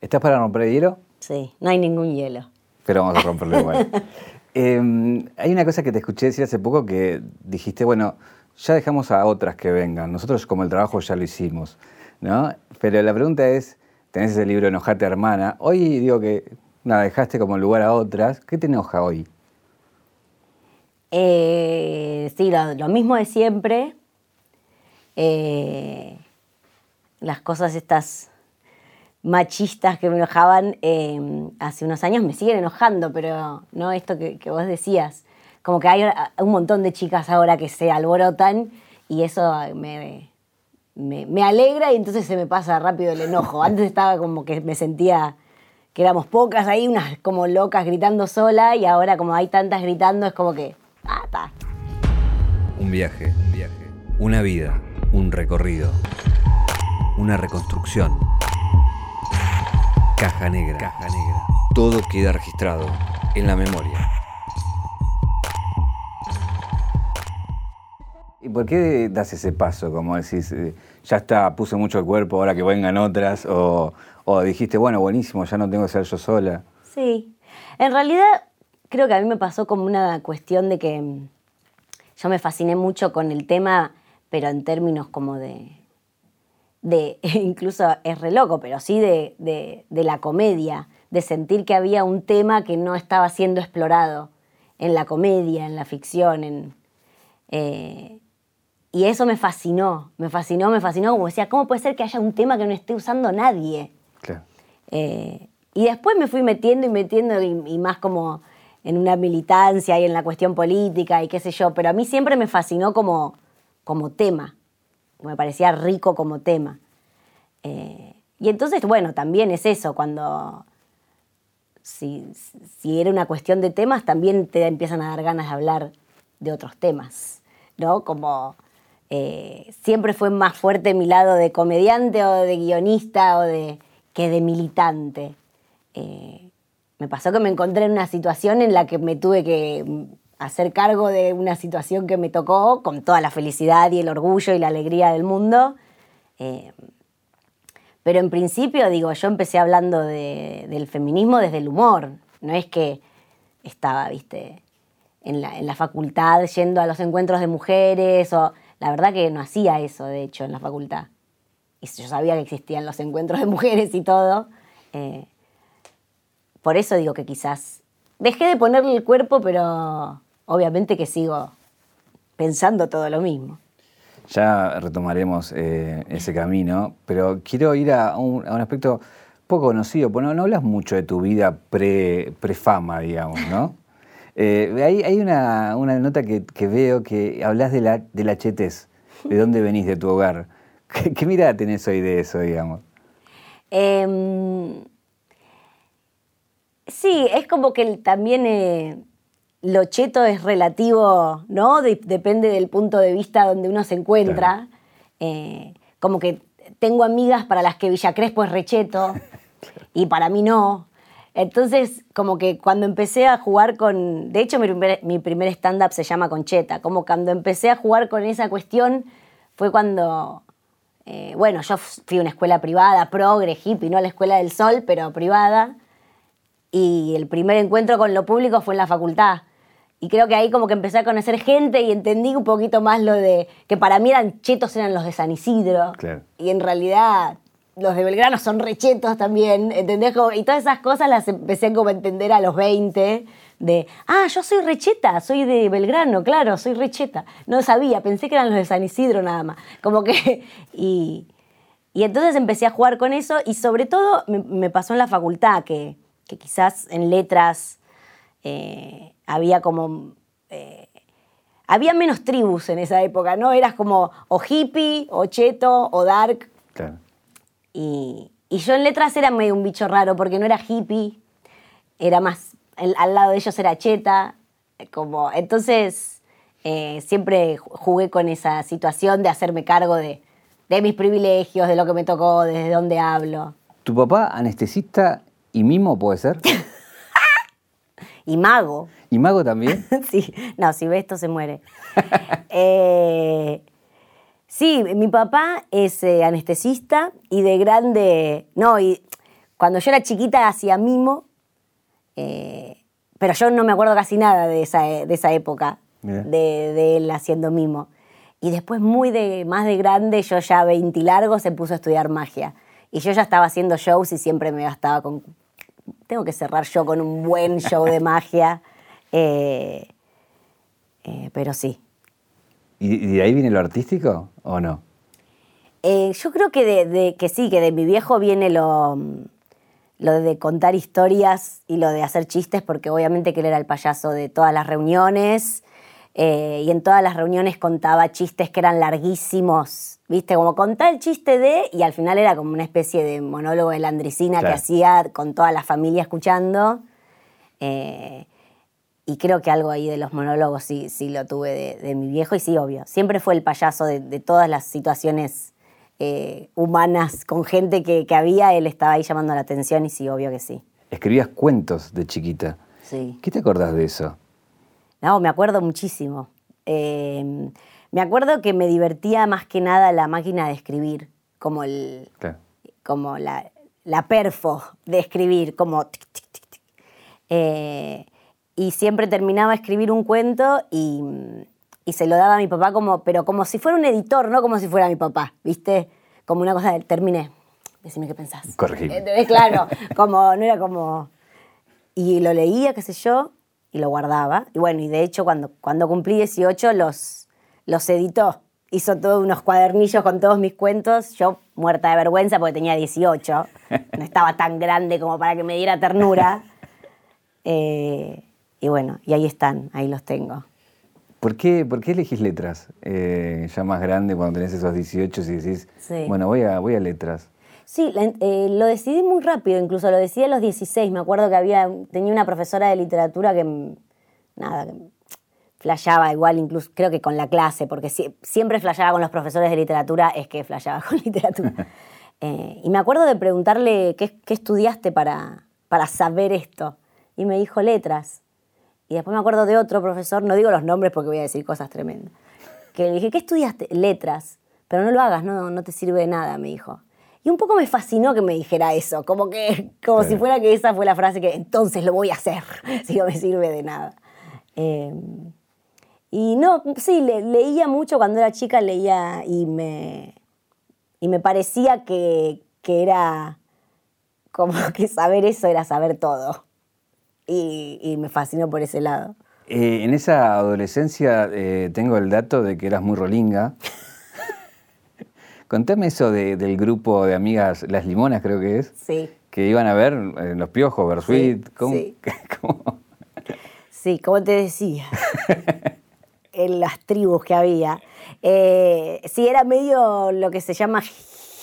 ¿Estás para romper el hielo? Sí, no hay ningún hielo. Pero vamos a romperlo igual. Em, hay una cosa que te escuché decir hace poco que dijiste, bueno, ya dejamos a otras que vengan. Nosotros como el trabajo ya lo hicimos, ¿no? Pero la pregunta es, tenés ese libro Enojate Hermana. Hoy digo que, nada, dejaste como lugar a otras. ¿Qué te enoja hoy? Eh, sí, lo, mismo de siempre. Eh, las cosas estas machistas que me enojaban eh, hace unos años me siguen enojando, pero no esto que, vos decías. Como que hay un montón de chicas ahora que se alborotan y eso me, me, alegra y entonces se me pasa rápido el enojo. Antes estaba como que me sentía que éramos pocas ahí, unas como locas gritando sola y ahora como hay tantas gritando es como que... Ah, está. Un viaje, un viaje, una vida, un recorrido, una reconstrucción Caja negra. Caja negra. Todo queda registrado en la memoria. ¿Y por qué das ese paso? Como decís, eh, ya está, puse mucho el cuerpo, ahora que vengan otras, o, dijiste, bueno, buenísimo, ya no tengo que ser yo sola. Sí, en realidad creo que a mí me pasó como una cuestión de que mm, yo me fasciné mucho con el tema, pero en términos como de, de, incluso es re loco, pero sí de, la comedia, de sentir que había un tema que no estaba siendo explorado en la comedia, en la ficción, eh, y eso me fascinó, me fascinó, me fascinó, como decía, ¿cómo puede ser que haya un tema que no esté usando nadie? Eh, y después me fui metiendo y metiendo y, más como en una militancia y en la cuestión política y qué sé yo, pero a mí siempre me fascinó como, como tema me parecía rico como tema. Eh, y entonces, bueno, también es eso, cuando si, era una cuestión de temas, también te empiezan a dar ganas de hablar de otros temas, ¿no? Como eh, siempre fue más fuerte mi lado de comediante o de guionista o de, que de militante. Eh, me pasó que me encontré en una situación en la que me tuve que hacer cargo de una situación que me tocó con toda la felicidad y el orgullo y la alegría del mundo. Eh, pero en principio, digo, yo empecé hablando del feminismo desde el humor. No es que estaba, viste, en la, en la, facultad yendo a los encuentros de mujeres o... La verdad que no hacía eso, de hecho, en la facultad. Y yo sabía que existían los encuentros de mujeres y todo. Eh, por eso digo que quizás dejé de ponerle el cuerpo, pero obviamente que sigo pensando todo lo mismo. Ya retomaremos eh, ese camino, pero quiero ir a un, aspecto poco conocido, porque no, hablas mucho de tu vida pre-fama, digamos, ¿no? Eh, hay, una, nota que, veo que hablas de la, de la chetez, de dónde venís, de tu hogar. ¿Qué, mirada tenés hoy de eso, digamos? Em, sí, es como que también eh, lo cheto es relativo, ¿no? depende del punto de vista donde uno se encuentra. Eh, como que tengo amigas para las que Villa Crespo es recheto y para mí no. Entonces, como que cuando empecé a jugar con. De hecho, mi primer, stand-up se llama Concheta. Como cuando empecé a jugar con esa cuestión fue cuando. Eh, bueno, yo fui a una escuela privada, progre, hippie, no a la escuela del sol, pero privada. Y el primer encuentro con lo público fue en la facultad. Y creo que ahí como que empecé a conocer gente y entendí un poquito más lo de que para mí eran chetos, eran los de San Isidro. Y en realidad los de Belgrano son rechetos también, ¿entendés? Y todas esas cosas las empecé como a entender a los 20, de, ah, yo soy recheta, soy de Belgrano, claro, soy recheta. No sabía, pensé que eran los de San Isidro nada más. Como que, y, y entonces empecé a jugar con eso y sobre todo me, pasó en la facultad, que, que quizás en letras... Eh, había como... Eh, había menos tribus en esa época, ¿no? Eras como o hippie, o cheto, o dark. Claro. Y, yo en letras era medio un bicho raro, porque no era hippie, era más, al lado de ellos era cheta, como, entonces eh, siempre jugué con esa situación de hacerme cargo de, de mis privilegios, de lo que me tocó, desde dónde hablo. ¿Tu papá anestesista y mimo puede ser? y mago. ¿Y mago también? sí, no, si ve esto se muere. Eh, sí, mi papá es eh, anestesista y de grande, no, y cuando yo era chiquita hacía mimo, eh, pero yo no me acuerdo casi nada de esa, de esa época, de, de él haciendo mimo. Y después, muy de, más de grande, yo ya 20 largo, se puso a estudiar magia. Y yo ya estaba haciendo shows y siempre me gastaba con... Tengo que cerrar yo con un buen show de magia. Eh, eh, pero sí, ¿Y, y de ahí viene lo artístico o no? Eh, yo creo que, de, de- que sí, que de mi viejo viene lo, lo de contar historias y lo de hacer chistes, porque obviamente que él era el payaso de todas las reuniones. Eh, y en todas las reuniones contaba chistes que eran larguísimos, ¿viste? Como contar el chiste de, y al final era como una especie de monólogo de Landricina Claro. que hacía con toda la familia escuchando. Eh, y creo que algo ahí de los monólogos sí, sí lo tuve de, de mi viejo, y sí, obvio. Siempre fue el payaso de, de todas las situaciones eh, humanas con gente que, que había, él estaba ahí llamando la atención, y sí, obvio que sí. Escribías cuentos de chiquita. Sí. ¿Qué te acordás de eso? No, me acuerdo muchísimo. Eh, me acuerdo que me divertía más que nada la máquina de escribir, como el, Claro. como la, la perfo de escribir, como tic, tic, tic, tic. Eh, y siempre terminaba de escribir un cuento y, y se lo daba a mi papá como, pero como si fuera un editor, no como si fuera mi papá, ¿viste? Como una cosa de, terminé, decime qué pensás. Corregime. ¿Entendés? Claro, como, no era como... Y lo leía, qué sé yo, y lo guardaba. Y bueno, y de hecho cuando, cuando cumplí 18 los, los editó. Hizo todos unos cuadernillos con todos mis cuentos. Yo muerta de vergüenza porque tenía 18. No estaba tan grande como para que me diera ternura. Eh, y bueno, y ahí están, ahí los tengo. ¿Por qué, por qué elegís letras? Eh, ya más grande, cuando tenés esos 18 y decís, Sí. bueno, voy a, voy a letras. Sí, la- eh, lo decidí muy rápido, incluso lo decidí a los 16. Me acuerdo que había, tenía una profesora de literatura que, nada, que flasheaba igual, incluso creo que con la clase, porque si- siempre flasheaba con los profesores de literatura, es que flasheaba con literatura. Eh, y me acuerdo de preguntarle qué, qué estudiaste para, para saber esto. Y me dijo letras. Y después me acuerdo de otro profesor, no digo los nombres porque voy a decir cosas tremendas, que le dije, ¿qué estudiaste? Letras. Pero no lo hagas, no, no te sirve de nada, me dijo. Y un poco me fascinó que me dijera eso, como que, como si fuera que esa fue la frase que entonces lo voy a hacer, si no me sirve de nada. Eh, y no, sí, le- leía mucho cuando era chica, leía y me, y me parecía que, que era como que saber eso era saber todo. Y, y me fascinó por ese lado. Eh, en esa adolescencia eh, tengo el dato de que eras muy rolinga. Contame eso de- del grupo de amigas, Las Limonas creo que es, Sí. que iban a ver eh, Los Piojos, Bersuit. Sí, ¿Cómo- sí. cómo? Sí, como te decía, en las tribus que había. Eh, sí, era medio lo que se llama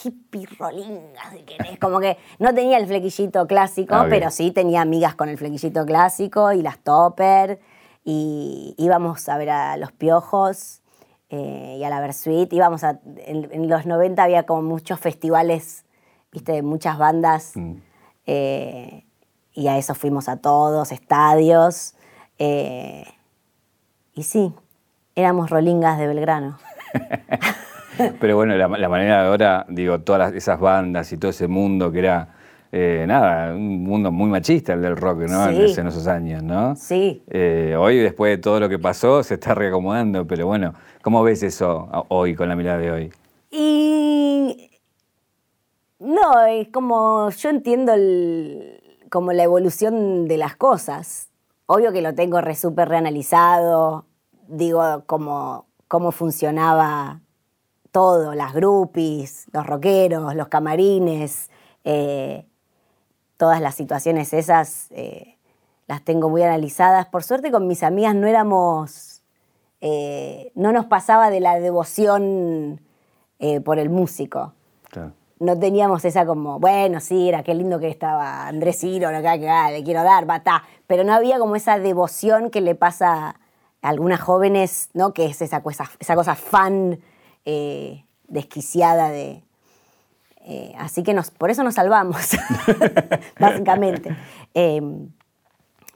hippie rolinga, si querés. Como que no tenía el flequillito clásico, Ah, pero sí tenía amigas con el flequillito clásico y las topper. Y íbamos a ver a los piojos eh, y a la Versuit. Íbamos a, en, en los 90 había como muchos festivales, viste, de muchas bandas. Mm. Eh, y a eso fuimos a todos, estadios. eh, y sí, éramos rolingas de Belgrano. Pero bueno, la, la manera de ahora, digo, todas las- esas bandas y todo ese mundo que era, eh, nada, un mundo muy machista el del rock, ¿no? En, Sí. ese- en esos años, ¿no? Sí. Eh, hoy, después de todo lo que pasó, se está reacomodando, pero bueno, ¿cómo ves eso hoy, con la mirada de hoy? Y no, es como yo entiendo el- como la evolución de las cosas. Obvio que lo tengo re súper reanalizado, digo cómo, cómo funcionaba todo, las groupies, los rockeros, los camarines, eh, todas las situaciones esas eh, las tengo muy analizadas. Por suerte con mis amigas no éramos, eh, no nos pasaba de la devoción eh, por el músico. Claro. No teníamos esa como, bueno, sí, era qué lindo que estaba Andrés Ciro, que, ah, le quiero dar, bata. Pero no había como esa devoción que le pasa a algunas jóvenes, ¿no? Que es esa cosa, esa cosa fan desquiciada de. Eh, así que nos, por eso nos salvamos, básicamente. Eh,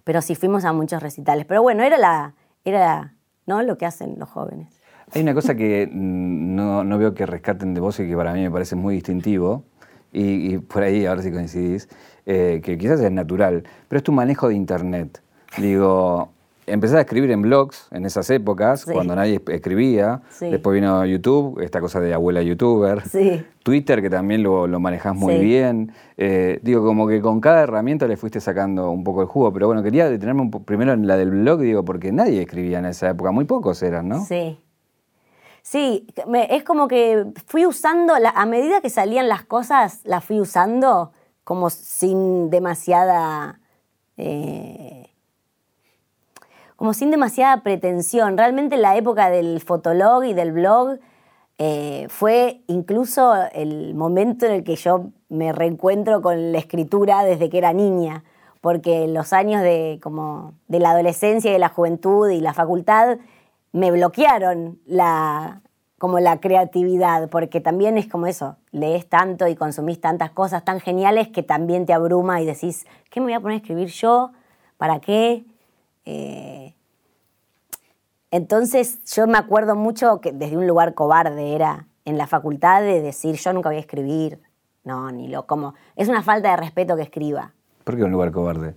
pero sí fuimos a muchos recitales. Pero bueno, era la, era ¿no? lo que hacen los jóvenes. Hay una cosa que no, no veo que rescaten de vos y que para mí me parece muy distintivo, y, y por ahí, ahora sí coincidís, eh, que quizás es natural, pero es tu manejo de Internet. Digo, empezás a escribir en blogs en esas épocas, Sí. cuando nadie escribía. Sí. Después vino YouTube, esta cosa de abuela youtuber. Sí. Twitter, que también lo, lo manejás muy bien. Eh, digo, como que con cada herramienta le fuiste sacando un poco el jugo. Pero bueno, quería detenerme un primero en la del blog, digo, porque nadie escribía en esa época, muy pocos eran, ¿no? Sí. Sí, me- es como que fui usando, la- a medida que salían las cosas, las fui usando como sin demasiada. eh, como sin demasiada pretensión. Realmente la época del fotolog y del blog eh, fue incluso el momento en el que yo me reencuentro con la escritura desde que era niña, porque los años de, como, de la adolescencia y de la juventud y la facultad me bloquearon la, como la creatividad, porque también es como eso, lees tanto y consumís tantas cosas tan geniales que también te abruma y decís, ¿qué me voy a poner a escribir yo? ¿Para qué? Eh, entonces yo me acuerdo mucho que desde un lugar cobarde era en la facultad de decir yo nunca voy a escribir. No, ni lo como. Es una falta de respeto que escriba. ¿Por qué un lugar cobarde?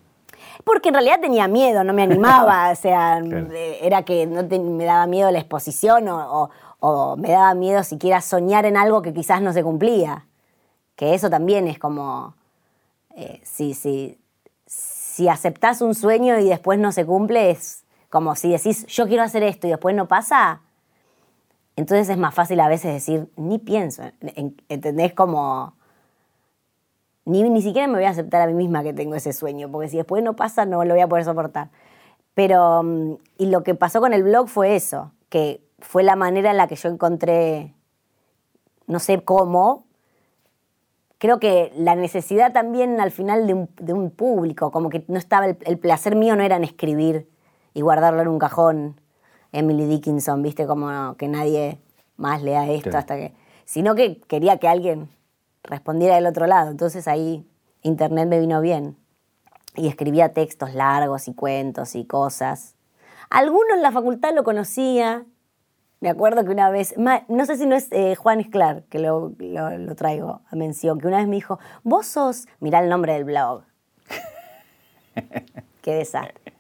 Porque en realidad tenía miedo, no me animaba. o sea, Claro. eh, era que no te- me daba miedo la exposición o, o- o me daba miedo siquiera soñar en algo que quizás no se cumplía. Que eso también es como. eh, si, si, si aceptás un sueño y después no se cumple, es como si decís, yo quiero hacer esto y después no pasa. Entonces es más fácil a veces decir, ni pienso. en- en- ¿Entendés? Como. Ni, ni siquiera me voy a aceptar a mí misma que tengo ese sueño, porque si después no pasa, no lo voy a poder soportar. Pero, mm, y lo que pasó con el blog fue eso, que fue la manera en la que yo encontré, no sé cómo, creo que la necesidad también al final de un, de un público, como que no estaba, el, el placer mío no era en escribir y guardarlo en un cajón, Emily Dickinson, viste, como que nadie más lea esto hasta que, sino que quería que alguien respondiera del otro lado, entonces ahí internet me vino bien y escribía textos largos y cuentos y cosas. Alguno en la facultad lo conocía. Me acuerdo que una vez, no sé si no es eh, Juan Esclar, que lo, lo- lo traigo a mención, que una vez me dijo, vos sos, mirá el nombre del blog. Qué desastre.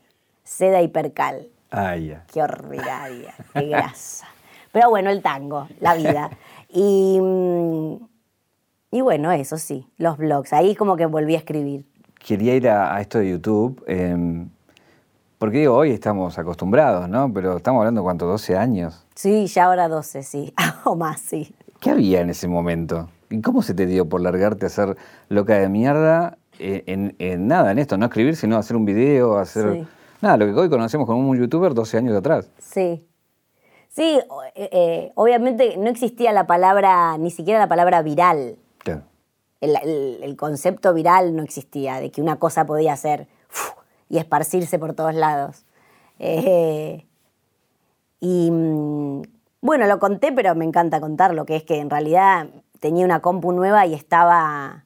Seda y percal. Ay, ya. Qué ordinaria, qué grasa. Pero bueno, el tango, la vida. Y, mm, y bueno, eso sí, los blogs. Ahí como que volví a escribir. Quería ir a, a esto de YouTube, eh, porque digo, hoy estamos acostumbrados, ¿no? Pero estamos hablando, ¿cuánto? ¿12 años? Sí, ya ahora 12, sí. o más, sí. ¿Qué había en ese momento? ¿Y cómo se te dio por largarte a ser loca de mierda eh, en, en nada, en esto? No escribir, sino hacer un video, hacer... Sí. Nada, lo que hoy conocemos como un youtuber 12 años atrás. Sí. Sí, eh, eh, obviamente no existía la palabra, ni siquiera la palabra viral. Claro. El, el- el concepto viral no existía, de que una cosa podía ser. Y esparcirse por todos lados. Eh, y mm, bueno, lo conté, pero me encanta contarlo, que es que en realidad tenía una compu nueva y estaba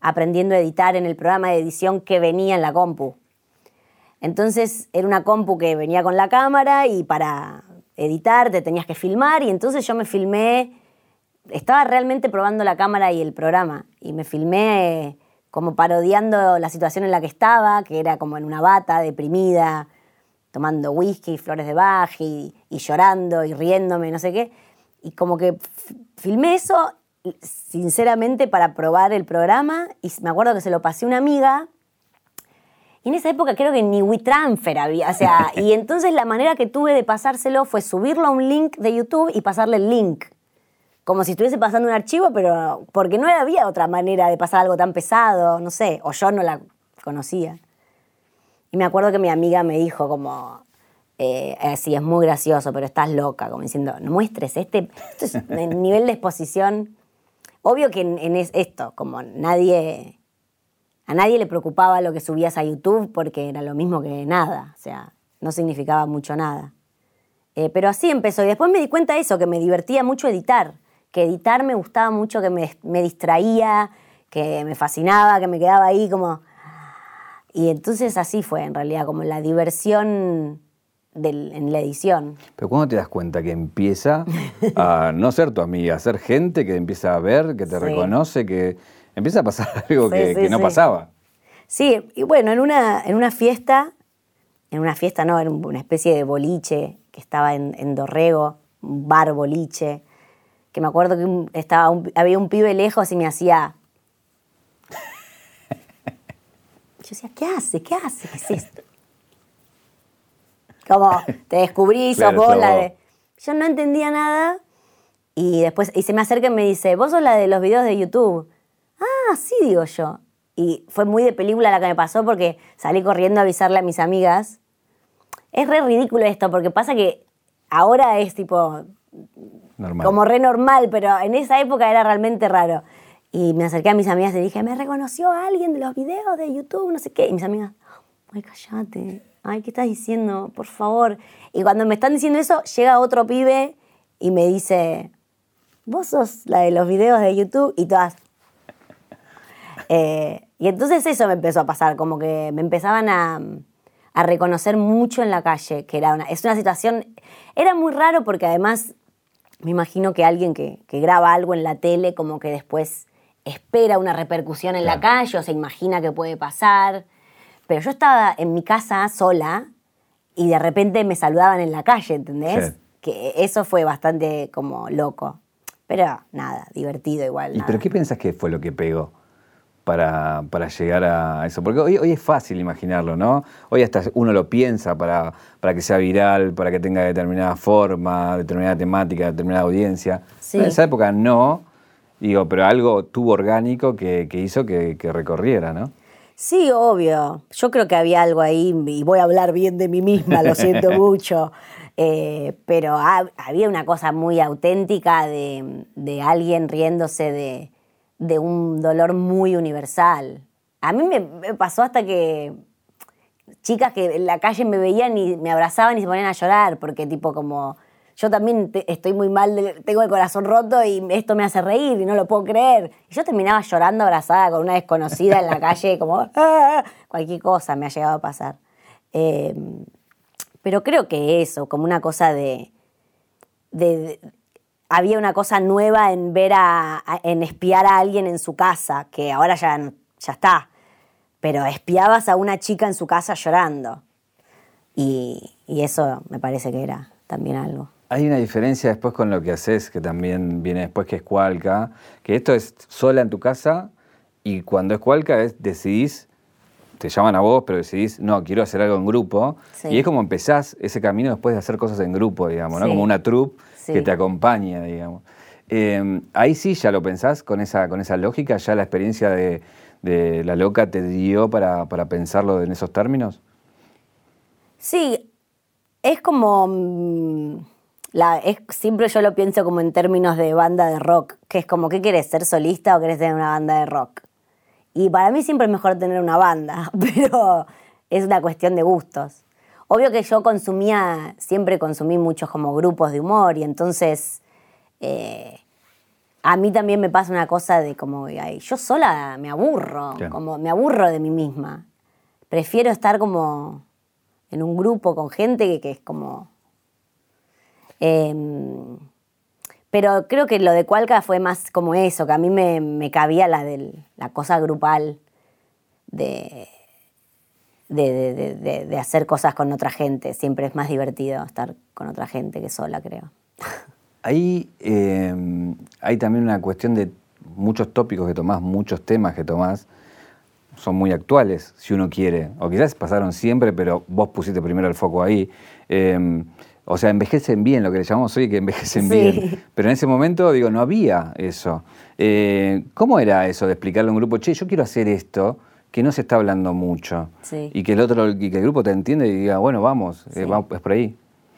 aprendiendo a editar en el programa de edición que venía en la compu. Entonces era una compu que venía con la cámara y para editar te tenías que filmar y entonces yo me filmé, estaba realmente probando la cámara y el programa y me filmé como parodiando la situación en la que estaba, que era como en una bata, deprimida, tomando whisky, flores de Bach y, y llorando y riéndome, no sé qué. Y como que filmé eso sinceramente para probar el programa y me acuerdo que se lo pasé a una amiga y en esa época creo que ni WeTransfer había, o sea, y entonces la manera que tuve de pasárselo fue subirlo a un link de YouTube y pasarle el link. Como si estuviese pasando un archivo, pero porque no había otra manera de pasar algo tan pesado, no sé, o yo no la conocía. Y me acuerdo que mi amiga me dijo como, eh, eh, sí, es muy gracioso, pero estás loca, como diciendo, no muestres este, es el nivel de exposición. Obvio que en, en es- esto, como nadie, a nadie le preocupaba lo que subías a YouTube porque era lo mismo que nada, o sea, no significaba mucho nada. Eh, pero así empezó. Y después me di cuenta de eso, que me divertía mucho editar. Que editar me gustaba mucho, que me, me distraía, que me fascinaba, que me quedaba ahí como... Y entonces así fue, en realidad, como la diversión del- en la edición. Pero ¿cuándo te das cuenta que empieza a no ser tu amiga, a ser gente que empieza a ver, que te Sí. reconoce, que empieza a pasar algo Sí, que, sí, que no pasaba? Sí, y bueno, en una, en una fiesta, en una fiesta no, era una especie de boliche que estaba en, en Dorrego, un bar boliche, que me acuerdo que un- estaba un- había un pibe lejos y me hacía... Yo decía, ¿qué hace? ¿Qué hace? ¿Qué es esto? Como, te descubrí, sos Claro, vos la de... Yo no entendía nada y después, y se me acerca y me dice, vos sos la de los videos de YouTube. Ah, sí, digo yo. Y fue muy de película la que me pasó porque salí corriendo a avisarle a mis amigas. Es re ridículo esto, porque pasa que ahora es tipo Normal. como re normal, pero en esa época era realmente raro. Y me acerqué a mis amigas y dije, me reconoció alguien de los videos de YouTube, no sé qué. Y mis amigas, ay, cállate. Ay, ¿qué estás diciendo? Por favor. Y cuando me están diciendo eso, llega otro pibe y me dice, vos sos la de los videos de YouTube y todas. Eh, y entonces eso me empezó a pasar, como que me empezaban a, a reconocer mucho en la calle, que era una, es una situación, era muy raro porque además me imagino que alguien que, que graba algo en la tele como que después espera una repercusión en la calle o se imagina que puede pasar. Pero yo estaba en mi casa sola y de repente me saludaban en la calle, ¿entendés? Sí. Que eso fue bastante como loco. Pero nada, divertido igual. ¿Y nada. pero qué pensás que fue lo que pegó para, para llegar a eso? Porque hoy, hoy es fácil imaginarlo, ¿no? Hoy hasta uno lo piensa para, para que sea viral, para que tenga determinada forma, determinada temática, determinada audiencia. Sí. En esa época no, digo, pero algo tuvo orgánico que, que hizo que, que recorriera, ¿no? Sí, obvio. Yo creo que había algo ahí, y voy a hablar bien de mí misma, lo siento mucho. Eh, pero ha- había una cosa muy auténtica de, de alguien riéndose de, de un dolor muy universal. A mí me, pasó hasta que chicas que en la calle me veían y me abrazaban y se ponían a llorar, porque tipo como yo también te- estoy muy mal, tengo el corazón roto y esto me hace reír y no lo puedo creer. Y yo terminaba llorando abrazada con una desconocida en la calle, como "Ah", cualquier cosa me ha llegado a pasar. Eh, pero creo que eso, como una cosa de, de- de- había una cosa nueva en ver a, a- en espiar a alguien en su casa, que ahora ya, ya está. Pero espiabas a una chica en su casa llorando. Y, y eso me parece que era también algo. Hay una diferencia después con lo que haces, que también viene después, que es Cualca, que esto es sola en tu casa y cuando es Cualca es, decidís, te llaman a vos, pero decidís, no, quiero hacer algo en grupo. Sí. Y es como empezás ese camino después de hacer cosas en grupo, digamos, ¿no? Sí. Como una troupe Sí. que te acompaña, digamos. Eh, ahí sí ya lo pensás con esa, con esa lógica, ya la experiencia de, de La Loca te dio para, para pensarlo en esos términos. Sí, es como. mm, La, es, siempre yo lo pienso como en términos de banda de rock, que es como, ¿qué querés? ¿Ser solista o querés tener una banda de rock? Y para mí siempre es mejor tener una banda, pero es una cuestión de gustos. Obvio que yo consumía, siempre consumí muchos como grupos de humor y entonces eh, a mí también me pasa una cosa de como, ay, yo sola me aburro, como me aburro de mí misma. Prefiero estar como en un grupo con gente que, que es como... em, pero creo que lo de Cualca fue más como eso, que a mí me, me cabía la, del, la cosa grupal de, de, de- de- de- hacer cosas con otra gente. Siempre es más divertido estar con otra gente que sola, creo. Ahí eh, hay también una cuestión de muchos tópicos que tomás, muchos temas que tomás, son muy actuales, si uno quiere. O quizás pasaron siempre, pero vos pusiste primero el foco ahí. Eh, o sea, envejecen bien, lo que le llamamos hoy que envejecen Sí. bien. Pero en ese momento, digo, no había eso. Eh, ¿Cómo era eso de explicarle a un grupo, che, yo quiero hacer esto, que no se está hablando mucho? Sí. Y que el otro, y que el grupo te entiende y diga, bueno, vamos, eh, vamos, es por ahí.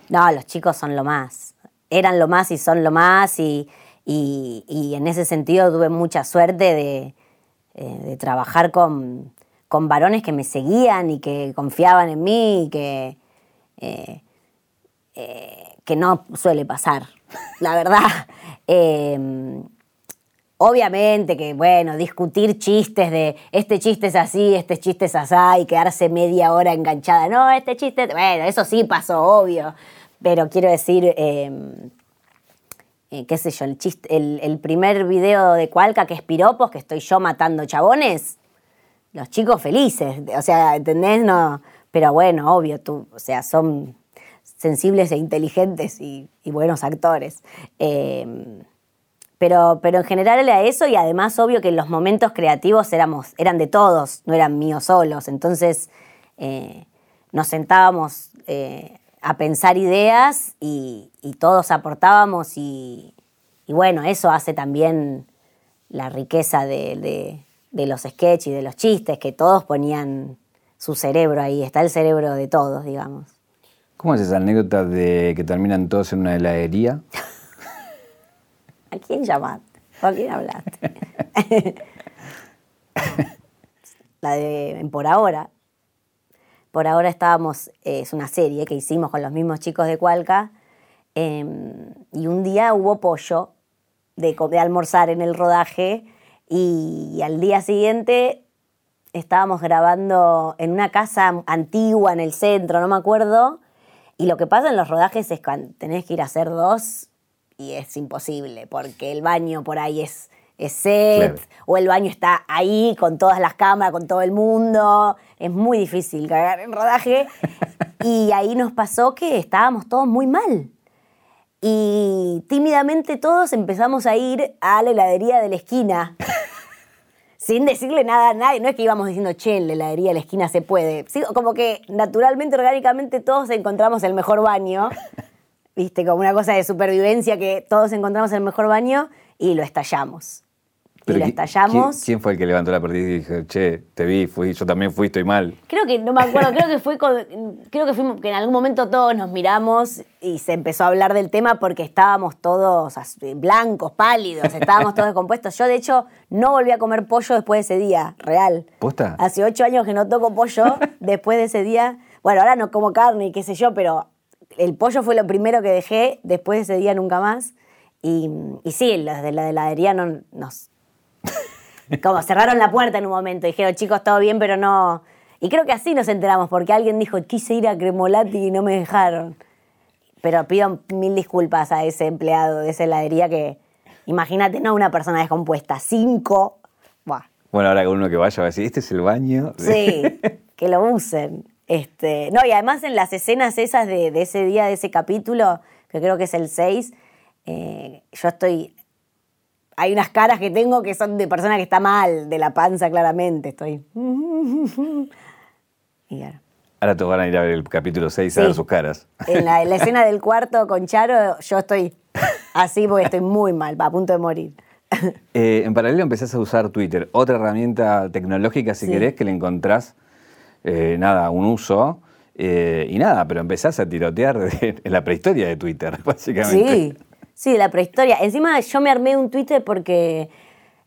No, los chicos son lo más. Eran lo más y son lo más. Y, y- y en ese sentido tuve mucha suerte de, eh, de trabajar con, con varones que me seguían y que confiaban en mí y que, eh, eh, que no suele pasar, la verdad. Obviamente que, bueno, discutir chistes de este chiste es así, este chiste es asá y quedarse media hora enganchada. No, este chiste, bueno, eso sí pasó, obvio. Pero quiero decir, eh, eh, qué sé yo, el, chiste, el, primer video de Cualca que es piropos, que estoy yo matando chabones, los chicos felices, o sea, ¿entendés? No, pero bueno, obvio, tú, o sea, son sensibles e inteligentes y, buenos actores. Eh, pero, pero en general era eso y además obvio que los momentos creativos éramos, eran de todos, no eran míos solos. Entonces eh, nos sentábamos eh, a pensar ideas y, todos aportábamos y, bueno, eso hace también la riqueza de, de los sketches y de los chistes, que todos ponían su cerebro ahí, está el cerebro de todos, digamos. ¿Cómo es esa anécdota de que terminan todos en una heladería? ¿A quién llamaste? ¿O a quién hablaste? la de Por Ahora. Por ahora estábamos, eh, es una serie que hicimos con los mismos chicos de Cualca, em, y un día hubo pollo de, de almorzar en el rodaje y al día siguiente estábamos grabando en una casa antigua en el centro, no me acuerdo. Y lo que pasa en los rodajes es que tenés que ir a hacer dos y es imposible, porque el baño por ahí es, set, o el baño está ahí con todas las cámaras, con todo el mundo. Es muy difícil cagar en rodaje. y ahí nos pasó que estábamos todos muy mal. Y tímidamente todos empezamos a ir a la heladería de la esquina sin decirle nada a nadie. No es que íbamos diciendo, che, en la heladería de la esquina se puede. como que naturalmente, orgánicamente, todos encontramos el mejor baño. Viste, como una cosa de supervivencia que todos encontramos el mejor baño y lo estallamos y lo estallamos. ¿quién, fue el que levantó la partida y dijo, che, te vi, fui, yo también fui, estoy mal? Creo que, no me acuerdo, creo que fue creo que fuimos, que en algún momento todos nos miramos y se empezó a hablar del tema porque estábamos todos blancos, pálidos, estábamos todos descompuestos. Yo, de hecho, no volví a comer pollo después de ese día, real. ¿Posta? Hace ocho años que no toco pollo después de ese día. Bueno, ahora no como carne y qué sé yo, pero el pollo fue lo primero que dejé, después de ese día nunca más. Y, y sí, los de la heladería no, nos como cerraron la puerta en un momento, dijeron, chicos, todo bien, pero no. Y creo que así nos enteramos, porque alguien dijo, quise ir a Cremolati y no me dejaron. Pero pido mil disculpas a ese empleado de esa heladería que, imagínate, no una persona descompuesta, cinco. Bueno, ahora uno que vaya va a decir, este es el baño. Sí, que lo usen. Este, no, y además en las escenas esas de, ese día, de ese capítulo, que creo que es el 6, eh, yo estoy hay unas caras que tengo que son de persona que está mal, de la panza claramente, estoy. Y ahora. te van a ir a ver el capítulo 6 a ver sus caras. En la, escena del cuarto con Charo, yo estoy así porque estoy muy mal, a punto de morir. Eh, en paralelo empezás a usar Twitter, otra herramienta tecnológica, si querés, que le encontrás, eh, nada, un uso. Eh, y nada, pero empezás a tirotear en la prehistoria de Twitter, básicamente. Sí, Sí, la prehistoria. Encima yo me armé un Twitter porque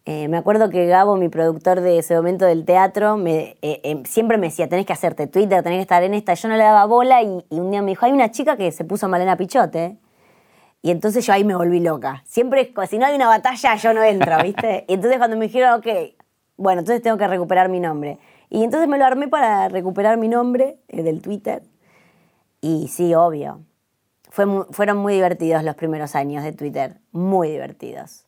eh, me acuerdo que Gabo, mi productor de ese momento del teatro, me, eh, em, siempre me decía, tenés que hacerte Twitter, tenés que estar en esta. Yo no le daba bola y, un día me dijo, hay una chica que se puso Malena Pichote. Y entonces yo ahí me volví loca. Siempre, si no hay una batalla, yo no entro, ¿viste? Y entonces cuando me dijeron, ok, bueno, entonces tengo que recuperar mi nombre. Y entonces me lo armé para recuperar mi nombre eh, del Twitter. Y sí, obvio fueron muy divertidos los primeros años de Twitter, muy divertidos.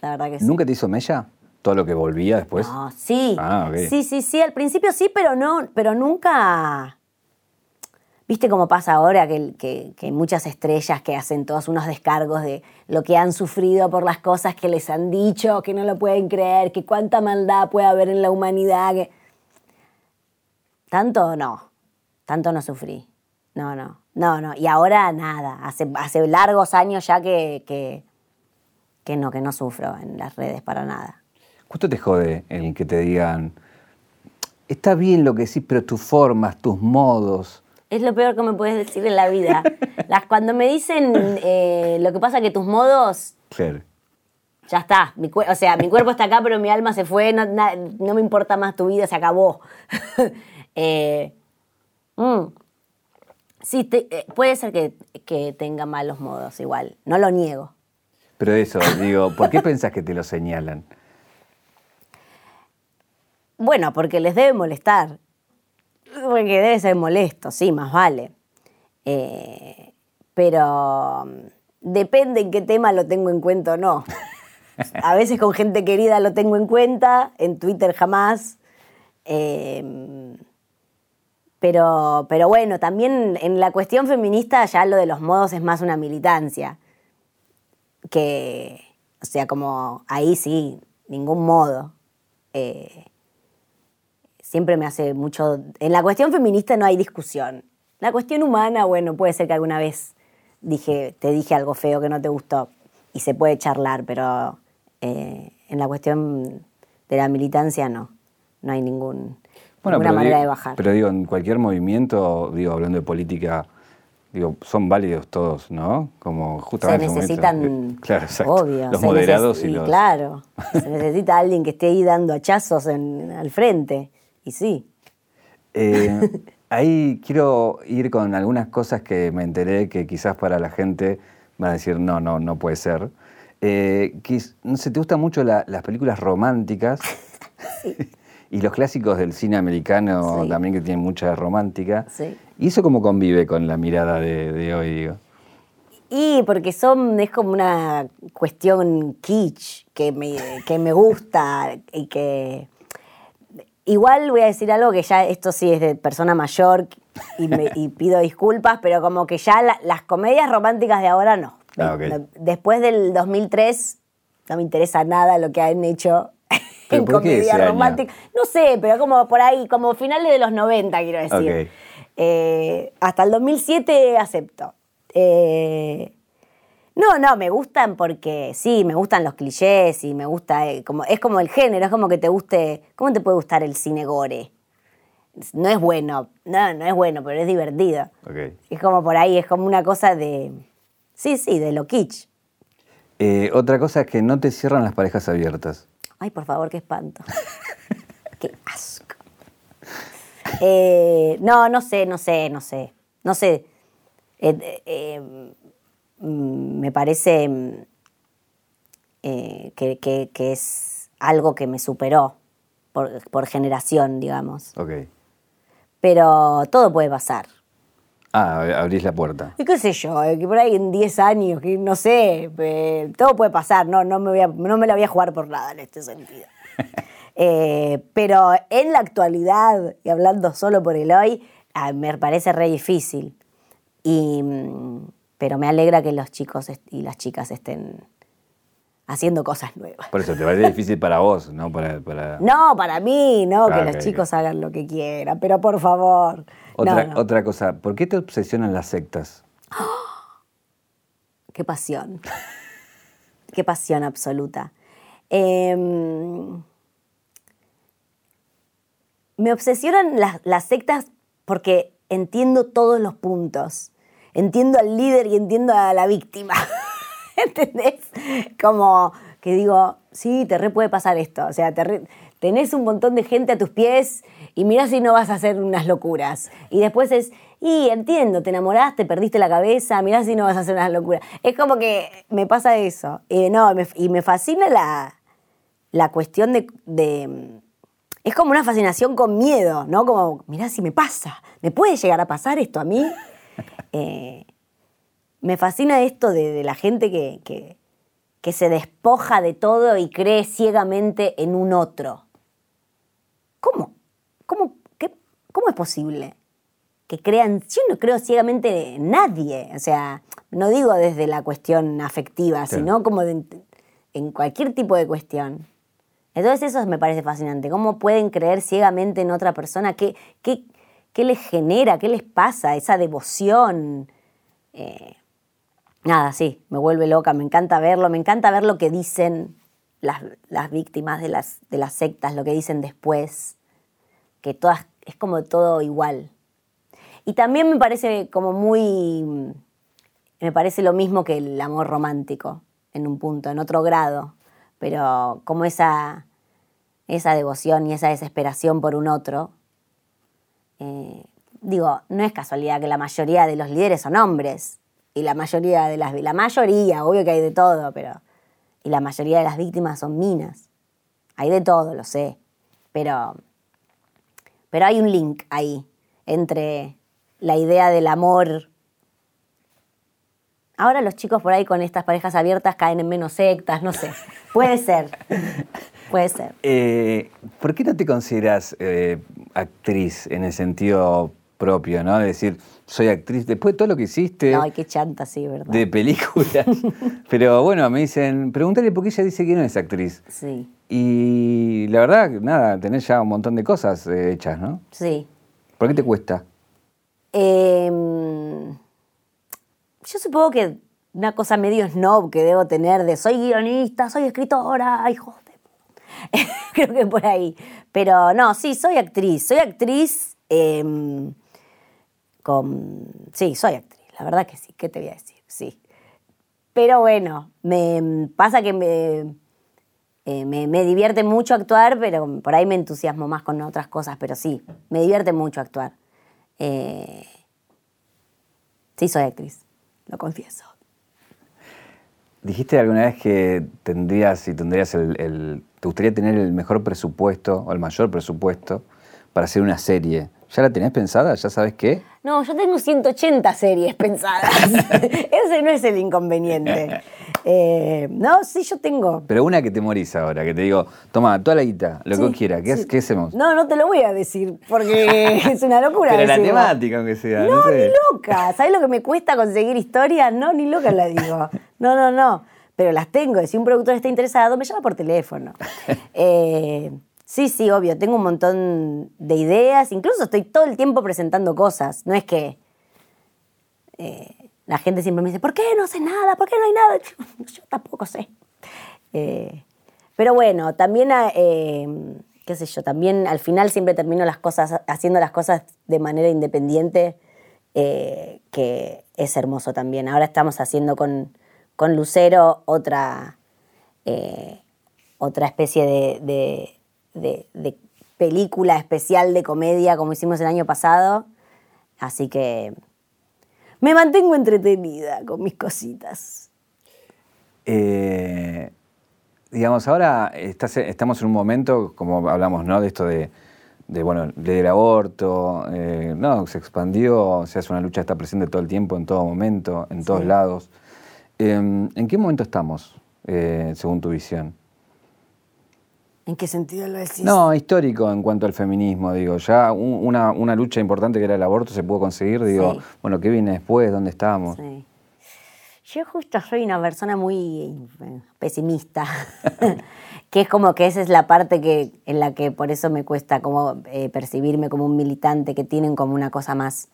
La verdad que sí. ¿Nunca te hizo mella? Todo lo que volvía después. No, sí. Ah, sí, sí, sí. Al principio sí, pero no, pero nunca. ¿Viste cómo pasa ahora que, que, muchas estrellas que hacen todos unos descargos de lo que han sufrido por las cosas que les han dicho, que no lo pueden creer, que cuánta maldad puede haber en la humanidad? Tanto no, tanto no sufrí. No, no. No, no, y ahora nada, hace, hace largos años ya que, que, no, que no sufro en las redes para nada. ¿Cuánto te jode el que te digan, está bien lo que decís, pero tus formas, tus modos? Es lo peor que me puedes decir en la vida. Las, cuando me dicen eh, lo que pasa que tus modos... Claro. Ya está. o sea, mi cuerpo está acá, pero mi alma se fue. No, me importa más tu vida, se acabó. eh, mm. Sí, eh, puede ser que, tenga malos modos igual, no lo niego. Pero eso, digo, ¿por qué pensás que te lo señalan? Bueno, porque les debe molestar. Porque debe ser molesto, sí, más vale. Eh, pero mm, depende en qué tema lo tengo en cuenta o no. A veces con gente querida lo tengo en cuenta, en Twitter jamás. Eh, pero, pero bueno, también en la cuestión feminista ya lo de los modos es más una militancia. Que, o sea, como ahí sí, ningún modo. Eh, siempre me hace mucho... En la cuestión feminista no hay discusión. La cuestión humana, bueno, puede ser que alguna vez dije, te dije algo feo que no te gustó y se puede charlar, pero eh, en la cuestión de la militancia no. No hay ningún, ninguna manera digo- de bajar. Pero digo, en cualquier movimiento, digo, hablando de política, digo, son válidos todos, ¿no? Como se justamente momento. necesitan, Claro, exacto. obvio, los se moderados y los... Claro, se necesita alguien que esté ahí dando hachazos en- al frente. Y sí. Eh, ahí quiero ir con algunas cosas que me enteré que quizás para la gente van a decir, no, no, no puede ser. Eh, no sé, ¿te gustan mucho la- las películas románticas? y los clásicos del cine americano Sí. también que tienen mucha romántica. Sí. ¿Y eso cómo convive con la mirada de, de hoy, digo? Y porque son, es como una cuestión kitsch que me, que me gusta y que... Igual voy a decir algo que ya esto sí es de persona mayor y, me- y pido disculpas, pero como que ya la- las comedias románticas de ahora no. Ah, Después del 2003 no me interesa nada lo que han hecho ¿Pero en comedia año? romántica. No sé, pero como por ahí, como finales de los 90, quiero decir. Eh, hasta el 2007 acepto. Eh, no, no, me gustan porque sí, me gustan los clichés y me gusta, eh, como, es como el género, es como que te guste, ¿cómo te puede gustar el cine gore? No es bueno, no, no es bueno, pero es divertido. Ok. Es como por ahí, es como una cosa de, sí, sí, de lo kitsch. Eh, otra cosa es que no te cierran las parejas abiertas. Ay, por favor, qué espanto. qué asco. Eh, no, no sé, no sé, no sé. No sé. Eh, eh, me parece mm, eh, que, que- que es algo que me superó por, por generación, digamos. Ok. Pero todo puede pasar. Ah, ab- abrís la puerta. Y qué sé yo, eh, que por ahí en 10 años, que no sé, eh, todo puede pasar, no, no, me voy a- no me la voy a jugar por nada en este sentido. Eh, pero en la actualidad, y hablando solo por el hoy, ah, me parece re difícil. Y, mm, pero me alegra que los chicos y las chicas estén haciendo cosas nuevas. Por eso te parece difícil para vos, ¿no? Para, para... No, para mí, no, Ah, que ok, los chicos hagan lo que quieran, pero por favor. Otra, no, no. otra cosa, ¿por qué te obsesionan las sectas? Qué pasión. Qué pasión absoluta. Em, me obsesionan las, las sectas porque entiendo todos los puntos. Entiendo al líder y entiendo a la víctima. ¿Entendés? Como que digo, sí, te re puede pasar esto. O sea, tenés un montón de gente a tus pies y mirá si no vas a hacer unas locuras. Y después es, y entiendo, te enamoraste, perdiste la cabeza, mirá si no vas a hacer unas locuras. Es como que me pasa eso. No, y me fascina la, la cuestión de, de- Es como una fascinación con miedo, ¿no? Como, mirá si me pasa, ¿me puede llegar a pasar esto a mí? Eh, me fascina esto de, de la gente que, que- que se despoja de todo y cree ciegamente en un otro. ¿Cómo? ¿Cómo, qué- cómo es posible? Que crean, yo no creo ciegamente en nadie, o sea, no digo desde la cuestión afectiva, Claro. sino como de- en cualquier tipo de cuestión. Entonces eso me parece fascinante, cómo pueden creer ciegamente en otra persona, qué, qué, qué les genera, qué les pasa, esa devoción. Eh, nada, sí, me vuelve loca, me encanta verlo, me encanta ver lo que dicen las, las víctimas de las, de las sectas, lo que dicen después, que todas, es como todo igual. Y también me parece como muy, me parece lo mismo que el amor romántico, en un punto, en otro grado, pero como esa, esa devoción y esa desesperación por un otro. Eh, digo, no es casualidad que la mayoría de los líderes son hombres y la mayoría de las, la mayoría, obvio que hay de todo, pero y la mayoría de las víctimas son minas. Hay de todo, lo sé, pero pero hay un link ahí entre la idea del amor. Ahora los chicos por ahí con estas parejas abiertas caen en menos sectas, no sé. Puede ser. Puede ser. Eh, ¿Por qué no te consideras eh, actriz en el sentido propio, ¿no? De decir, soy actriz, después de todo lo que hiciste. Ay, qué chanta, sí, ¿verdad? De películas. Pero bueno, me dicen, pregúntale por qué ella dice que no es actriz. Sí, Y la verdad, nada, tenés ya un montón de cosas eh, hechas, ¿no? sí. ¿Por qué te cuesta? Em, yo supongo que una cosa medio snob que debo tener de soy guionista, soy escritora, hijos de... Creo que por ahí. Pero no, sí, soy actriz. Soy actriz em, con... Sí, soy actriz, la verdad que sí. ¿Qué te voy a decir? Sí. Pero bueno, me pasa que me, eh, me, me divierte mucho actuar, pero por ahí me entusiasmo más con otras cosas. Pero sí, me divierte mucho actuar. Eh, sí, soy actriz, lo confieso. Dijiste alguna vez que tendrías y tendrías el- te gustaría tener el mejor presupuesto o el mayor presupuesto para hacer una serie. ¿Ya la tenés pensada? ¿Ya sabes qué? No, yo tengo 180 series pensadas. Ese no es el inconveniente. Eh, no, sí, yo tengo. Pero una que te morís ahora, que te digo, toma, toda la guita, lo que Sí, quieras, ¿qué, sí. ¿qué hacemos? No, no te lo voy a decir, porque es una locura. Pero la decirlo. temática, aunque sea, No, no, sé. ni loca. ¿Sabes lo que me cuesta conseguir historias? No, ni loca la digo. No, no, no. Pero las tengo. Si un productor está interesado, me llama por teléfono. Eh, sí, sí, obvio. Tengo un montón de ideas. Incluso estoy todo el tiempo presentando cosas. No es que eh, la gente siempre me dice, ¿por qué no haces nada? ¿Por qué no hay nada? Yo, yo tampoco sé. Eh, pero bueno, también, eh, qué sé yo, también al final siempre termino las cosas, haciendo las cosas de manera independiente, eh, que es hermoso también. Ahora estamos haciendo con, con Lucero otra, eh, otra especie de, de- de- de película especial de comedia como hicimos el año pasado. Así que me mantengo entretenida con mis cositas. Eh, digamos, ahora estás- estamos en un momento, como hablamos, ¿no? De esto de, de, bueno, ley del aborto, eh, no, se expandió, o sea, es una lucha que está presente todo el tiempo, en todo momento, en todos lados. Eh, ¿En qué momento estamos, eh, según tu visión? ¿En qué sentido lo decís? No, histórico en cuanto al feminismo, digo, ya un- una, una lucha importante que era el aborto se pudo conseguir, digo, Sí. bueno, ¿qué viene después? ¿Dónde estamos? Sí. Yo justo soy una persona muy eh, pesimista, que es como que esa es la parte que, en la que por eso me cuesta como eh, percibirme como un militante, que tienen como una cosa más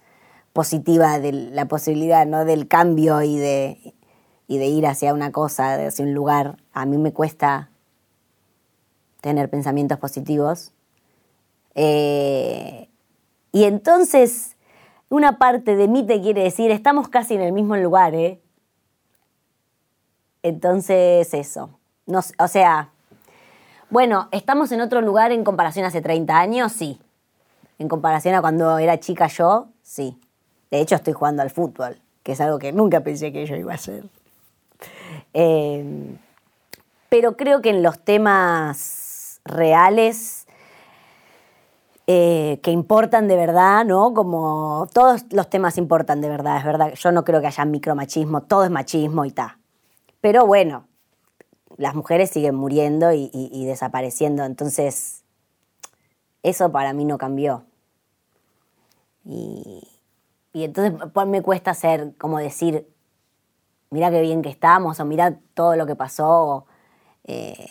positiva de la posibilidad ¿no? del cambio y de, y de ir hacia una cosa, hacia un lugar. A mí me cuesta tener pensamientos positivos. Eh, y entonces, una parte de mí te quiere decir, estamos casi en el mismo lugar, ¿eh? Entonces, eso. O sea, bueno, ¿estamos en otro lugar en comparación a hace 30 años? Sí. En comparación a cuando era chica yo, sí. De hecho, estoy jugando al fútbol, que es algo que nunca pensé que yo iba a hacer. Eh, pero creo que en los temas reales eh, que importan de verdad, ¿no? Como todos los temas importan de verdad, es verdad. Yo no creo que haya micromachismo, todo es machismo y ta. Pero bueno, las mujeres siguen muriendo y desapareciendo, entonces eso para mí no cambió. Y, y entonces pues, me cuesta hacer, como decir, mira qué bien que estamos, o mira todo lo que pasó. eh,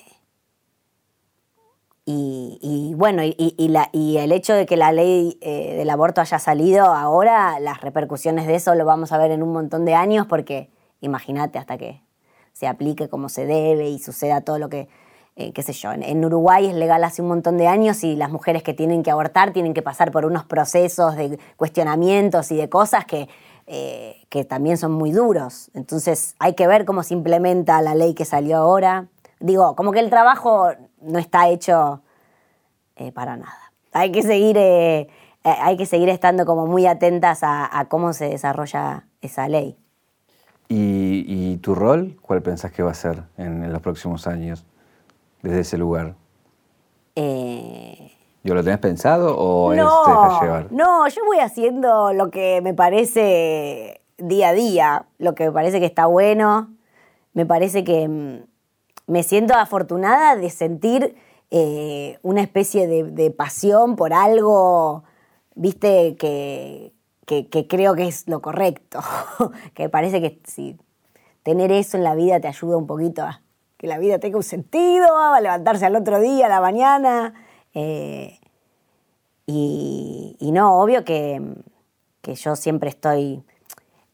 y, bueno, y, el hecho de que la ley eh, del aborto haya salido ahora, las repercusiones de eso lo vamos a ver en un montón de años, porque imagínate hasta que se aplique como se debe y suceda todo lo que, eh, qué sé yo, en Uruguay es legal hace un montón de años y las mujeres que tienen que abortar tienen que pasar por unos procesos de cuestionamientos y de cosas que, eh, que también son muy duros. Entonces hay que ver cómo se implementa la ley que salió ahora. Digo, como que el trabajo no está hecho eh, para nada. Hay que seguir, eh, hay que seguir estando como muy atentas a, a cómo se desarrolla esa ley. ¿Y, y tu rol cuál pensás que va a ser en, en los próximos años desde ese lugar? Eh, ¿Yo lo tenés pensado o no, llevar? no, yo voy haciendo lo que me parece día a día, lo que me parece que está bueno. Me parece que mm, me siento afortunada de sentir eh, una especie de, de pasión por algo, viste, que, que- que creo que es lo correcto. que parece que si tener eso en la vida te ayuda un poquito a que la vida tenga un sentido, a levantarse al otro día, a la mañana. Eh, y, no, obvio que, que yo siempre estoy,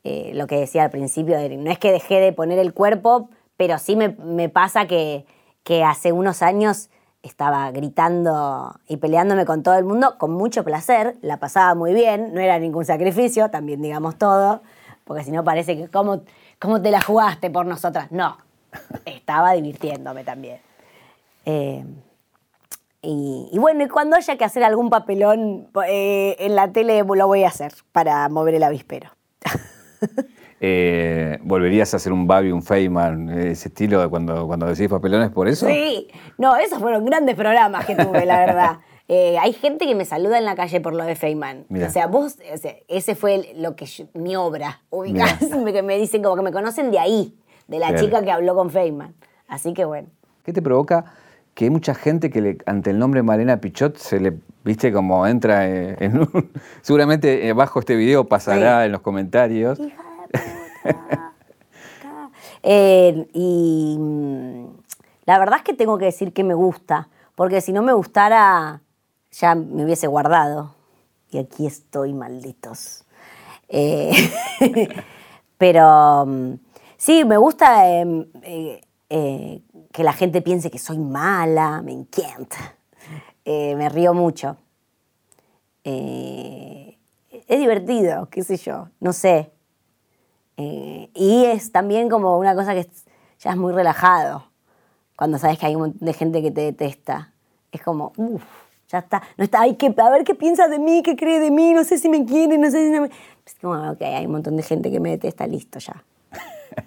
eh, lo que decía al principio, no es que dejé de poner el cuerpo, pero sí me, me pasa que, que hace unos años estaba gritando y peleándome con todo el mundo con mucho placer, la pasaba muy bien, no era ningún sacrificio, también digamos todo, porque si no parece que cómo, cómo te la jugaste por nosotras. No, estaba divirtiéndome también. Eh, y, y bueno, y cuando haya que hacer algún papelón eh, en la tele, lo voy a hacer para mover el avispero. Eh, ¿Volverías a hacer un Babi, un Feynman, ese estilo de cuando, cuando decís papelones por eso? Sí, no, esos fueron grandes programas que tuve, la verdad. Eh, hay gente que me saluda en la calle por lo de Feynman. Mirá. O sea, vos, o sea, ese fue lo que yo- mi obra, ubicás, que me dicen como que me conocen de ahí, de la chica que habló con Feynman. Así que bueno. ¿Qué te provoca que hay mucha gente que le- ante el nombre Malena Pichot se le, viste, como entra eh, en un... Seguramente eh, bajo este video pasará Sí. en los comentarios. Hija de puta. Eh, y mm, la verdad es que tengo que decir que me gusta, porque si no me gustara, ya me hubiese guardado. Y aquí estoy, malditos. Eh, pero mm, sí, me gusta eh, eh, eh, que la gente piense que soy mala, me encanta. Eh, me río mucho. Eh, es divertido, qué sé yo, no sé. Eh, y es también como una cosa que ya es muy relajado. Cuando sabes que hay un montón de gente que te detesta. Es como, uff, ya está. No está, hay que, a ver qué piensa de mí, qué cree de mí, no sé si me quiere, no sé si no me... Es como, ok, hay un montón de gente que me detesta, listo ya.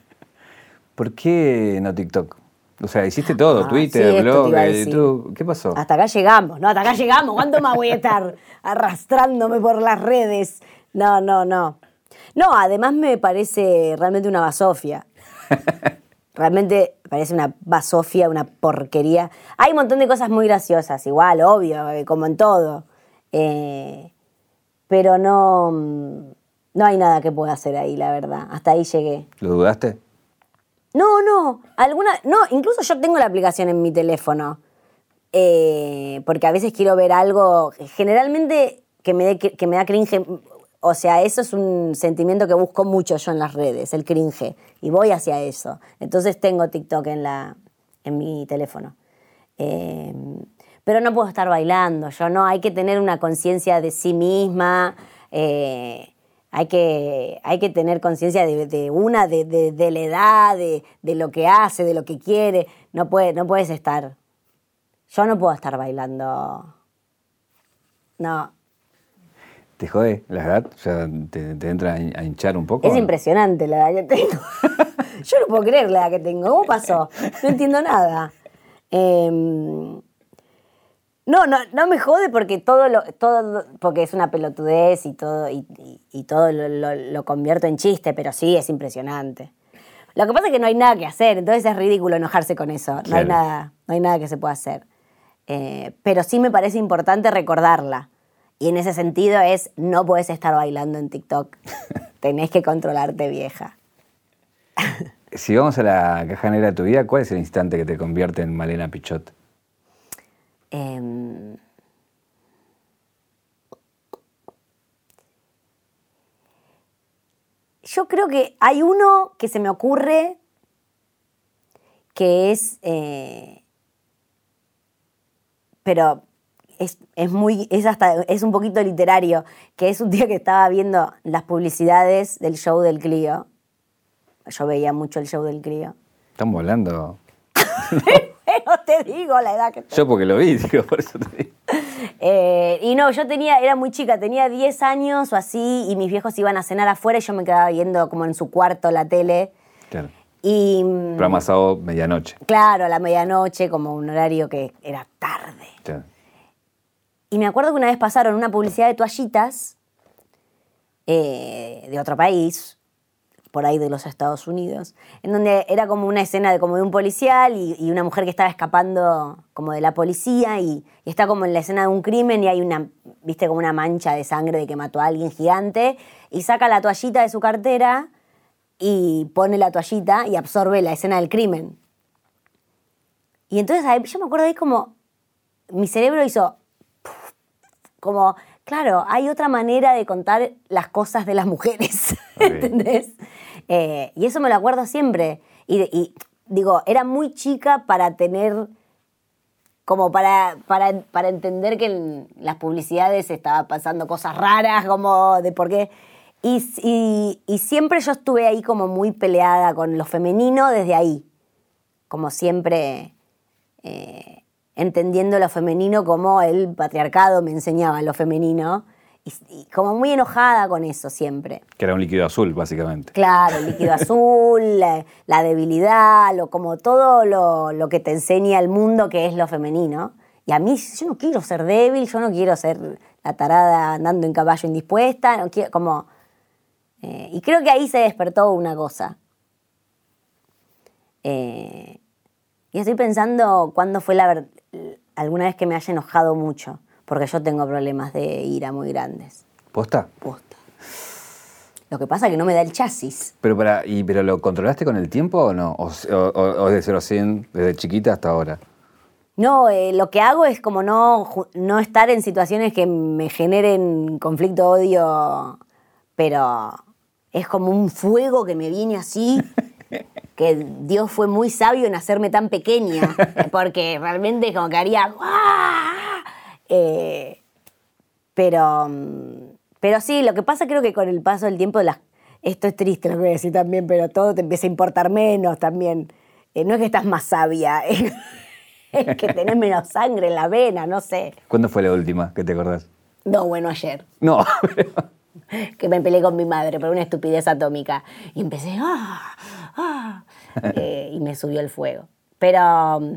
¿Por qué no TikTok? O sea, hiciste todo, Ah, Twitter, sí, blog, a eh. YouTube. ¿Qué pasó? Hasta acá llegamos, ¿no? Hasta acá llegamos. ¿Cuánto más voy a estar arrastrándome por las redes? No, no, no. No, además me parece realmente una basofia. Realmente parece una basofia, una porquería. Hay un montón de cosas muy graciosas, igual, obvio, eh, como en todo. Eh, pero no, mm, no hay nada que pueda hacer ahí, la verdad. Hasta ahí llegué. ¿Lo dudaste? No, no, alguna, no, incluso yo tengo la aplicación en mi teléfono, eh, porque a veces quiero ver algo, generalmente que me, dé- que me da cringe, o sea, eso es un sentimiento que busco mucho yo en las redes, el cringe, y voy hacia eso. Entonces tengo TikTok en, la, en mi teléfono. Eh, pero no puedo estar bailando, yo no, hay que tener una conciencia de sí misma, eh, hay, que, hay que tener conciencia de, de una, de, de- de la edad, de, de lo que hace, de lo que quiere, no, puede, no puedes estar, yo no puedo estar bailando, no, ¿Te jode la edad? O sea, ¿te, te entra a hin- a hinchar un poco? es impresionante la edad que tengo, yo no puedo creer la edad que tengo, ¿cómo pasó? No entiendo nada. Em, No, no, no me jode porque todo lo, todo, porque es una pelotudez y todo, y, y- y todo lo, lo- lo convierto en chiste, pero sí es impresionante. Lo que pasa es que no hay nada que hacer, entonces es ridículo enojarse con eso. No hay nada, no hay nada que se pueda hacer. Eh, pero sí me parece importante recordarla. Y en ese sentido es, no puedes estar bailando en TikTok. Tenés que controlarte, vieja. Si vamos a la caja negra de tu vida, ¿cuál es el instante que te convierte en Malena Pichot? Em, yo creo que hay uno que se me ocurre que es, eh, pero es, es muy, es hasta, es un poquito literario, que es un día que estaba viendo las publicidades del show del Clio. Yo veía mucho el show del Clio. Estamos hablando. Pero te digo la edad que Yo porque lo vi, digo, por eso te digo. Eh, y no, yo tenía, era muy chica, tenía 10 años o así, y mis viejos iban a cenar afuera y yo me quedaba viendo como en su cuarto la tele. Claro. Y mm, Programa sábado, medianoche. claro, a la medianoche, como un horario que era tarde. Claro. Y me acuerdo que una vez pasaron una publicidad de toallitas eh, de otro país, por ahí de los Estados Unidos, en donde era como una escena de como de un policial y, y una mujer que estaba escapando como de la policía y, y está como en la escena de un crimen y hay una, viste, como una mancha de sangre de que mató a alguien gigante y saca la toallita de su cartera y pone la toallita y absorbe la escena del crimen. Y entonces ahí- yo me acuerdo ahí como mi cerebro hizo como, claro, hay otra manera de contar las cosas de las mujeres, Ok. ¿entendés? Eh, y eso me lo acuerdo siempre. Y, digo, era muy chica para tener, como para, para, para entender que en las publicidades estaba pasando cosas raras, como de por qué. Y, y- y siempre yo estuve ahí como muy peleada con lo femenino desde ahí. Como siempre eh, entendiendo lo femenino como el patriarcado me enseñaba lo femenino. Y, y como muy enojada con eso siempre. Que era un líquido azul, básicamente. Claro, el líquido azul, la, la debilidad, lo, como todo lo, lo que te enseña el mundo que es lo femenino. Y a mí, yo no quiero ser débil, yo no quiero ser la tarada andando en caballo indispuesta, no quiero, como... eh, y creo que ahí se despertó una cosa. Eh, y estoy pensando cuándo fue la alguna vez que me haya enojado mucho, porque yo tengo problemas de ira muy grandes. ¿Posta? Posta. Lo que pasa es que no me da el chasis. Pero, para, y, ¿Pero lo controlaste con el tiempo o no? ¿O, o, o de 0 a 100 desde chiquita hasta ahora? No, eh, lo que hago es como no, no estar en situaciones que me generen conflicto, odio, pero es como un fuego que me viene así, que Dios fue muy sabio en hacerme tan pequeña, porque realmente como que haría... ¡guau! Eh, pero, mm, pero sí, lo que pasa creo que con el paso del tiempo, las, esto es triste lo que voy a decir también, pero todo te empieza a importar menos también. Eh, no es que estás más sabia, es, es que tenés menos sangre en la vena, no sé. ¿Cuándo fue la última que te acordás? No, bueno, ayer, No, que me peleé con mi madre por una estupidez atómica. Y empecé, ¡ah! ¡ah! Eh, y me subió el fuego. Pero mm,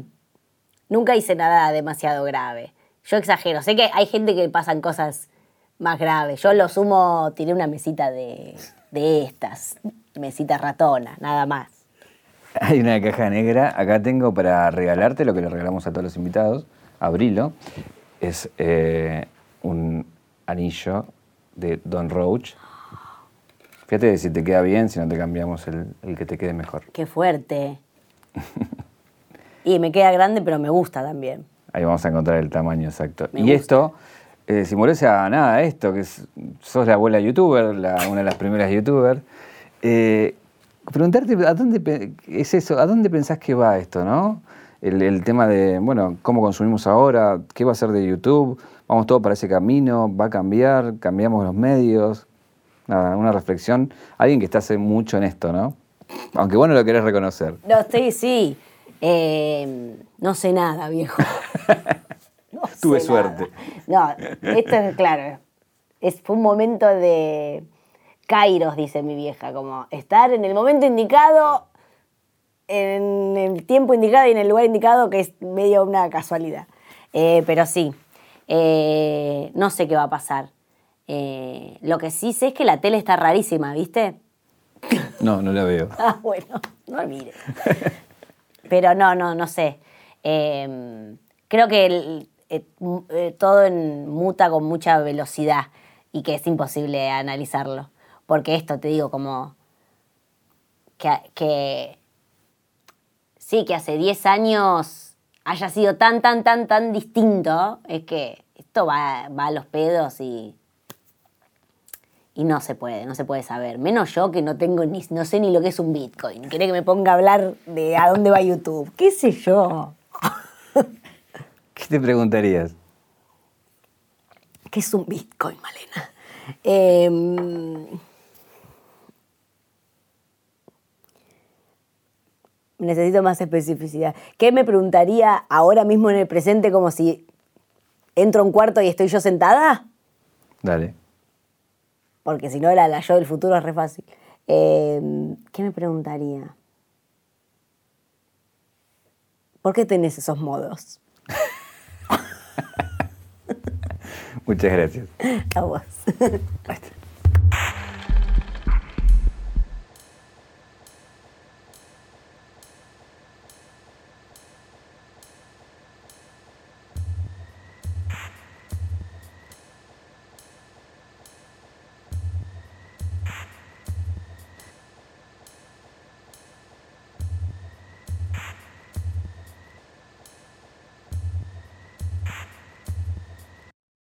nunca hice nada demasiado grave. Yo exagero. Sé que hay gente que pasan cosas más graves. Yo lo sumo, tiré una mesita de, de estas, mesita ratona, nada más. hay una caja negra. Acá tengo para regalarte lo que le regalamos a todos los invitados. Abrilo. Es eh, un anillo de Don Roach. Fíjate si te queda bien, si no te cambiamos el, el que te quede mejor. Qué fuerte. Y me queda grande, pero me gusta también. Ahí vamos a encontrar el tamaño exacto. Me y gusta. esto eh, simboliza nada esto, que es- sos la abuela youtuber, la- una de las primeras youtubers. Eh, preguntarte, ¿a dónde pe- es eso? ¿A dónde pensás que va esto, no? El, el tema de, bueno, cómo consumimos ahora, qué va a ser de YouTube, vamos todo para ese camino, va a cambiar, cambiamos los medios. Nada, una reflexión. Alguien que está hace mucho en esto, ¿no? Aunque vos no lo querés reconocer. No, estoy, sí. Eh, no sé nada, viejo. No Tuve suerte. nada. No, esto es claro. Es, fue un momento de Kairos, dice mi vieja, como estar en el momento indicado, en el tiempo indicado y en el lugar indicado, que es medio una casualidad. Eh, pero sí, eh, no sé qué va a pasar. Eh, lo que sí sé es que la tele está rarísima, ¿viste? No, no la veo. Ah, bueno, no mires. Pero no, no, no sé. Eh, creo que eh, eh, todo en- muta con mucha velocidad y que es imposible analizarlo. Porque esto, te digo, como que, que sí, que hace 10 años haya sido tan, tan, tan, tan distinto, es que esto va, va a los pedos y, y no se puede, no se puede saber. Menos yo que no tengo ni, no sé ni lo que es un Bitcoin. Quiere que me ponga a hablar de a dónde va YouTube. ¿Qué sé yo? ¿Qué te preguntarías? ¿Qué es un Bitcoin, Malena? Em, necesito más especificidad. ¿Qué me preguntaría ahora mismo en el presente como si entro a un cuarto y estoy yo sentada? Dale. Porque si no, la, la yo del futuro es re fácil. Em, ¿Qué me preguntaría? ¿Por qué tenés esos modos? Muchas gracias. A vos.